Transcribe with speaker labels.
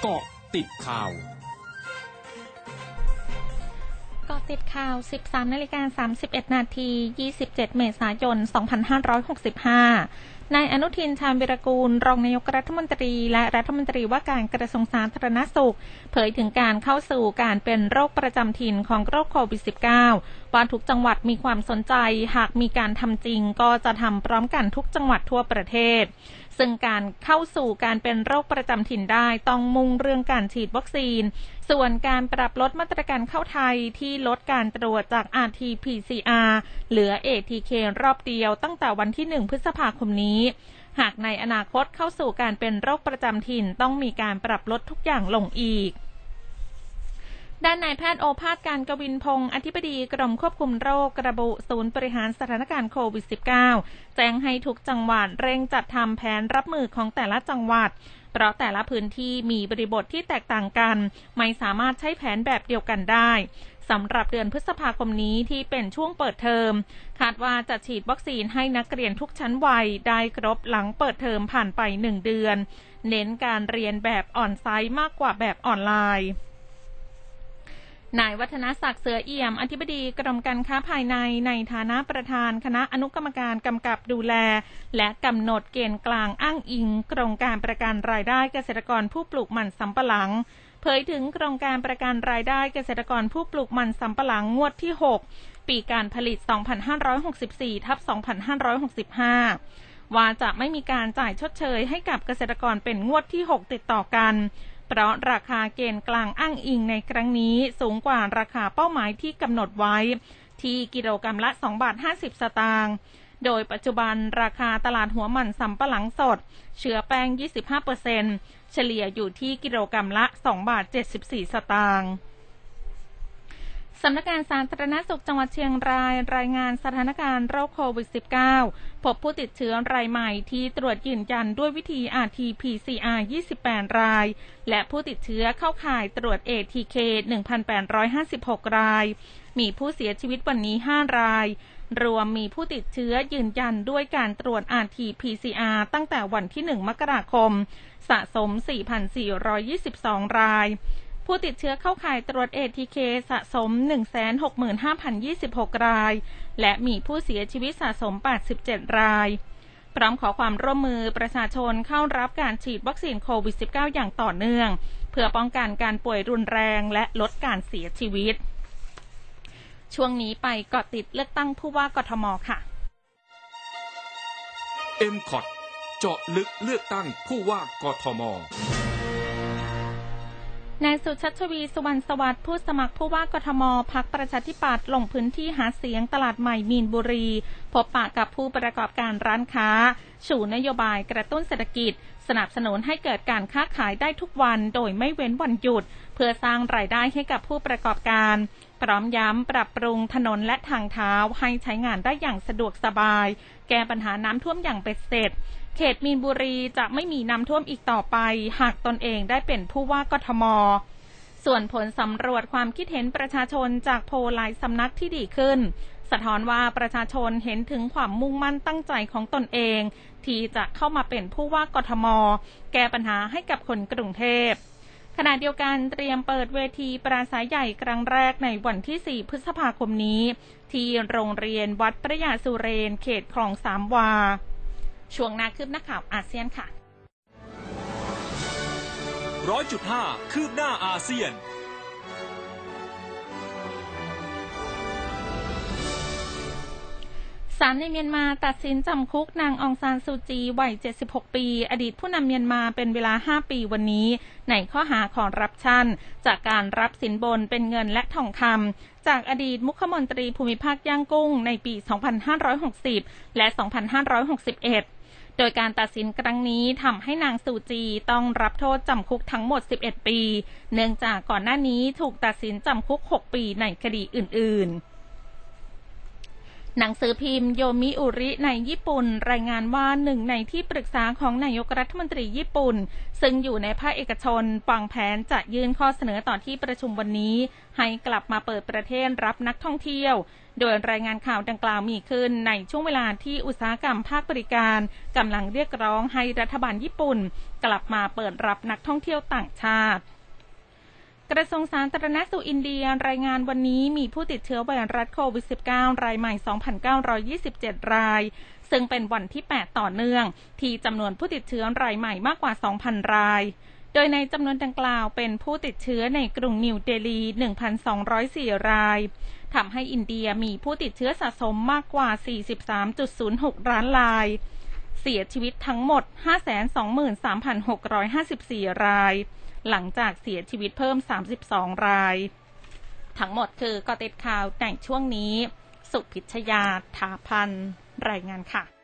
Speaker 1: เกาะติดข่าว
Speaker 2: เกาะติดข่าว 13นาฬิกา31 นาที 27 เมษายน 2565นายอนุทินชาญวิรกูล รองนายกรัฐมนตรีและรัฐมนตรีว่าการกระทรวงสาธารณสุข เผยถึงการเข้าสู่การเป็นโรคประจำถิ่นของโรคโควิด -19 ว่าทุกจังหวัดมีความสนใจ หากมีการทำจริงก็จะทำพร้อมกันทุกจังหวัดทั่วประเทศ ซึ่งการเข้าสู่การเป็นโรคประจำถิ่นได้ต้องมุ่งเรื่องการฉีดวัคซีน ส่วนการปรับลดมาตรการเข้าไทยที่ลดการตรวจจาก RT-PCR เหลือ ATK รอบเดียวตั้งแต่วันที่ 1 พฤษภาคมนี้หากในอนาคตเข้าสู่การเป็นโรคประจำถิ่นต้องมีการปรับลดทุกอย่างลงอีก ด้านนายแพทย์โอภาสการกวินพงศ์อธิบดีกรมควบคุมโรคกระบุศูนย์บริหารสถานการณ์โควิด -19 แจ้งให้ทุกจังหวัดเร่งจัดทำแผนรับมือของแต่ละจังหวัด เพราะแต่ละพื้นที่มีบริบทที่แตกต่างกัน ไม่สามารถใช้แผนแบบเดียวกันได้สำหรับเดือนพฤษภาคมนี้ที่เป็นช่วงเปิดเทอม คาดว่าจะฉีดวัคซีนให้นักเรียนทุกชั้นวัยได้ครบหลังเปิดเทอมผ่านไปหนึ่งเดือน เน้นการเรียนแบบออนไซต์มากกว่าแบบออนไลน์ นายวัฒนศักดิ์เสือเอี่ยม อธิบดีกรมการค้าภายในในฐานะประธานคณะอนุกรรมการกำกับดูแล และกำหนดเกณฑ์กลางอ้างอิงโครงการประกันรายได้เกษตรกรผู้ปลูกมันสำปะหลัง เผยถึงโครงการประกันรายได้เกษตรกรผู้ปลูกมันสำปะหลังงวดที่ 6 ปีการผลิต 2564 ทับ 2565 ว่าจะไม่มีการจ่ายชดเชยให้กับเกษตรกรเป็นงวดที่ 6 ติดต่อกัน เพราะราคาเกณฑ์กลางอ้างอิงในครั้งนี้สูงกว่าราคาเป้าหมายที่กำหนดไว้ ที่กิโลกรรัมละ2บาท50 สตางค์โดยปัจจุบันราคาตลาดหัวมันสำปะหลังสด เชื้อแป้ง 25%เฉลี่ยอยู่ที่กิโลกรรัมละ2บาท74 สตางค์ สำนักงานสาธารณสุขจังหวัดเชียงรายรายงานสถานการณ์โรคโควิด -19 พบผู้ติดเชื้อรายใหม่ที่ตรวจยืนยันด้วยวิธี RT-PCR 28 ราย และผู้ติดเชื้อเข้าข่ายตรวจ ATK 1,856 ราย มีผู้เสียชีวิตวันนี้ 5 ราย รวมมีผู้ติดเชื้อยืนยันด้วยการตรวจ RT-PCR ตั้งแต่วันที่ 1 มกราคม สะสม 4,422 ราย ผู้ติดเชื้อเข้าข่ายตรวจ ATK สะสม 165,026 ราย และมีผู้เสียชีวิตสะสม 87 ราย พร้อมขอความร่วมมือประชาชนเข้ารับการฉีดวัคซีนโควิด -19 อย่างต่อเนื่อง เพื่อป้องกันการป่วยรุนแรงและลดการเสียชีวิต ช่วงนี้ไปเกาะติดเลือกตั้งผู้ว่ากทมค่ะ
Speaker 1: m c o t เจาะลึกเลือกตั้งผู้ว่ากทม
Speaker 2: นายสุชัชวีสุวรรณสวัสดิ์ผู้สมัครผู้ว่ากทมพักประชาธิปัตย์ลงพื้นที่หาเสียงตลาดใหม่มีนบุรี พบปะกับผู้ประกอบการร้านค้า ชูนโยบายกระตุ้นเศรษฐกิจ สนับสนุนให้เกิดการค้าขายได้ทุกวันโดยไม่เว้นวันหยุด เพื่อสร้างรายได้ให้กับผู้ประกอบการ พร้อมย้ำปรับปรุงถนนและทางเท้าให้ใช้งานได้อย่างสะดวกสบาย แก้ปัญหาน้ำท่วมอย่างเป็นเสร็จ เขตมีนบุรีจะไม่มีน้ำท่วมอีกต่อไป หากตนเองได้เป็นผู้ว่ากทม ส่วนผลสำรวจความคิดเห็นประชาชนจากโพลหลายสำนักที่ดีขึ้น สะท้อนว่าประชาชนเห็นถึงความมุ่งมั่นตั้งใจของตนเอง ที่จะเข้ามาเป็นผู้ว่ากทม แก้ปัญหาให้กับคนกรุงเทพ ขณะเดียวกันเตรียมเปิดเวทีปราศัยใหญ่ครั้งแรกในวันที่ 4 พฤษภาคมนี้ ที่โรงเรียนวัดพระยาสุเรน เขตคลองสามวา ช่วงนาคืบหน้าข่าวอาเซียนค่ะ
Speaker 3: ร้อยจุดห้าคืบหน้าอาเซียนา
Speaker 2: ลในเมียนมาตัดสินจำคุกนางองซานซูจีวัย 76 ปี อดีตผู้นำเมียนมาเป็นเวลา 5 ปีวันนี้ ในข้อหาขอรับชั่น จากการรับสินบนเป็นเงินและทองคำจากอดีตมุขมนตรีภูมิภาคย่างกุ้งในปี 2560 และ 2561โดยการตัดสินครั้งนี้ทำให้นางซูจีต้องรับโทษจำคุกทั้งหมด 11 ปี เนื่องจากก่อนหน้านี้ถูกตัดสินจำคุก 6 ปีในคดีอื่น ๆ หนังสือพิมพ์โยมิอุริในญี่ปุ่น รายงานว่าหนึ่งในที่ปรึกษาของนายกรัฐมนตรีญี่ปุ่น ซึ่งอยู่ในภาคเอกชนวางแผนจะยื่นข้อเสนอต่อที่ประชุมวันนี้ ให้กลับมาเปิดประเทศรับนักท่องเที่ยว โดยรายงานข่าวดังกล่าวมีขึ้นในช่วงเวลาที่อุตสาหกรรมภาคบริการกำลังเรียกร้องให้รัฐบาลญี่ปุ่น กลับมาเปิดรับนักท่องเที่ยวต่างชาติ กระทรวงสาธารณสุขอินเดียรายงานวันนี้มีผู้ติดเชื้อไวรัสโควิด -19 รายใหม่ 2,927 ราย ซึ่งเป็นวันที่ 8 ต่อเนื่อง ที่จำนวนผู้ติดเชื้อรายใหม่มากกว่า 2,000 ราย โดยในจำนวนดังกล่าวเป็นผู้ติดเชื้อในกรุงนิวเดลี 1,204 รายทำให้อินเดียมีผู้ติดเชื้อสะสมมากกว่า 43.06 ล้านราย เสียชีวิตทั้งหมด 523,654 ราย หลังจากเสียชีวิตเพิ่ม 32 ราย ทั้งหมดคือกอติดข่าวในช่วงนี้ สุพิชยาถาพันรายงานค่ะ